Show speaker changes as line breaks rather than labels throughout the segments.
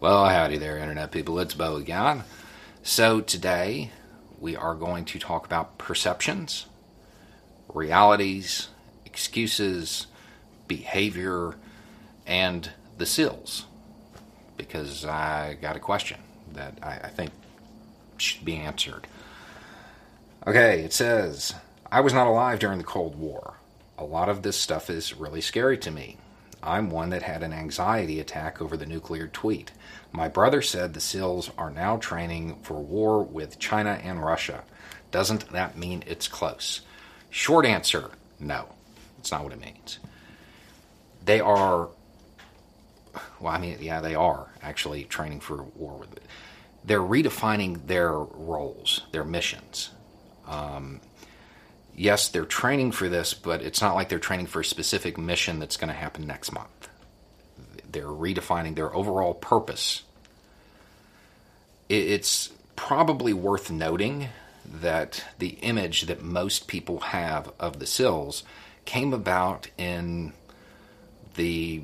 Well, howdy there, Internet people. It's Beau again. So, today we are going to talk about perceptions, realities, excuses, behavior, and the SEALs. Because I got a question that I, I think should be answered. Okay, it says I was not alive during the Cold War. A lot of this stuff is really scary to me. I'm one that had an anxiety attack over the nuclear tweet. My brother said the SEALs are now training for war with China and Russia. Doesn't that mean it's close? Short answer no. That's not what it means. They are, well, I mean, yeah, they are actually training for war with it. They're redefining their roles, their missions. Um, yes, they're training for this, but it's not like they're training for a specific mission that's going to happen next month. They're redefining their overall purpose. It's probably worth noting that the image that most people have of the SEALs came about in the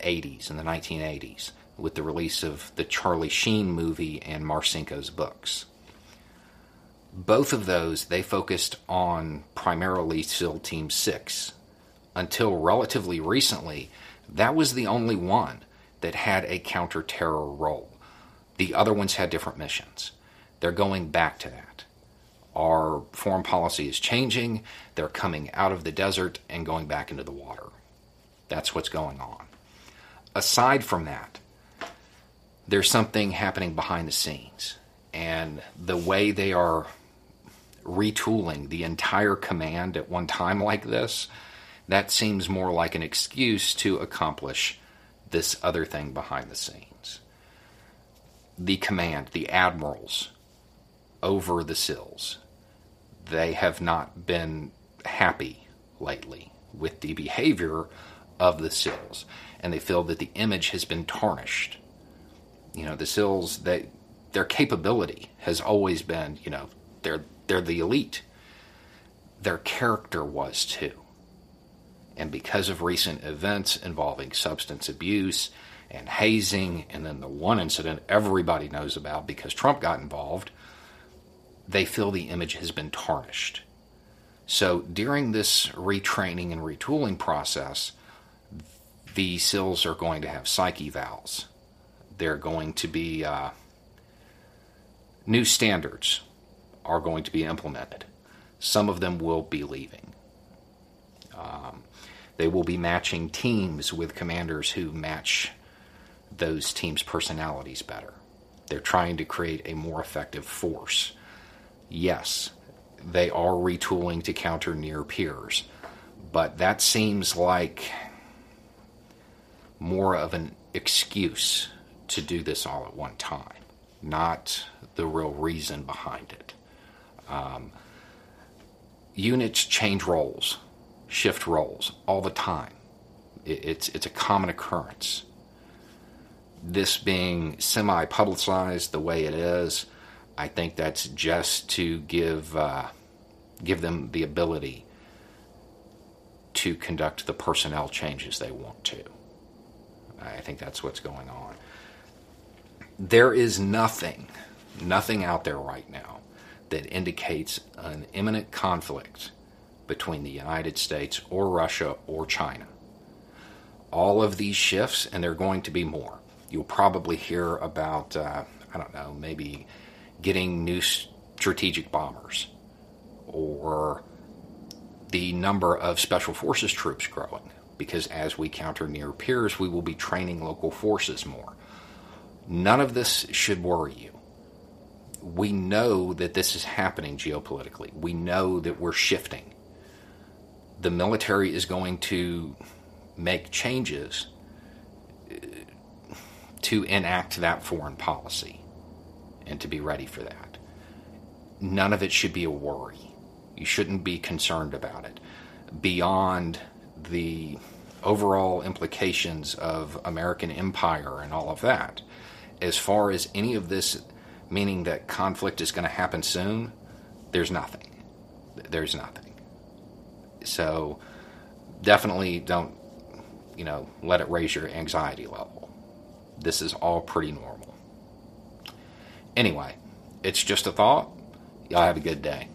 80s, in the 1980s, with the release of the Charlie Sheen movie and Marcinko's books both of those they focused on primarily SEAL Team 6. Until relatively recently, that was the only one that had a counter terror role. The other ones had different missions. They're going back to that. Our foreign policy is changing. They're coming out of the desert and going back into the water. That's what's going on. Aside from that, there's something happening behind the scenes. And the way they are retooling the entire command at one time like this, that seems more like an excuse to accomplish this other thing behind the scenes. The command, the admirals over the SEALs, they have not been happy lately with the behavior of the SEALs, and they feel that the image has been tarnished. You know, the SEALs, they, their capability has always been, you know, they're they're the elite. Their character was too. And because of recent events involving substance abuse and hazing, and then the one incident everybody knows about because Trump got involved, they feel the image has been tarnished. So during this retraining and retooling process, the SEALs are going to have psych evals. They're going to be uh, new standards are going to be implemented. Some of them will be leaving. Um, they will be matching teams with commanders who match those teams' personalities better. They're trying to create a more effective force. Yes, they are retooling to counter near peers, but that seems like more of an excuse to do this all at one time, not the real reason behind it. Um, units change roles, shift roles all the time. It, it's it's a common occurrence. This being semi publicized the way it is, I think that's just to give uh, give them the ability to conduct the personnel changes they want to. I think that's what's going on. There is nothing, nothing out there right now that indicates an imminent conflict between the United States or Russia or China. All of these shifts, and there are going to be more. You'll probably hear about, uh, I don't know, maybe getting new strategic bombers or the number of special forces troops growing because as we counter near peers, we will be training local forces more. None of this should worry you we know that this is happening geopolitically. We know that we're shifting. The military is going to make changes uh, to enact that foreign policy and to be ready for that. None of it should be a worry. You shouldn't be concerned about it beyond the overall implications of American empire and all of that. As far as any of this meaning that conflict is going to happen soon, there's nothing. There's nothing. So definitely don't, you know, let it raise your anxiety level. this is all pretty normal. Anyway, it's just a thought. Y'all have a good day.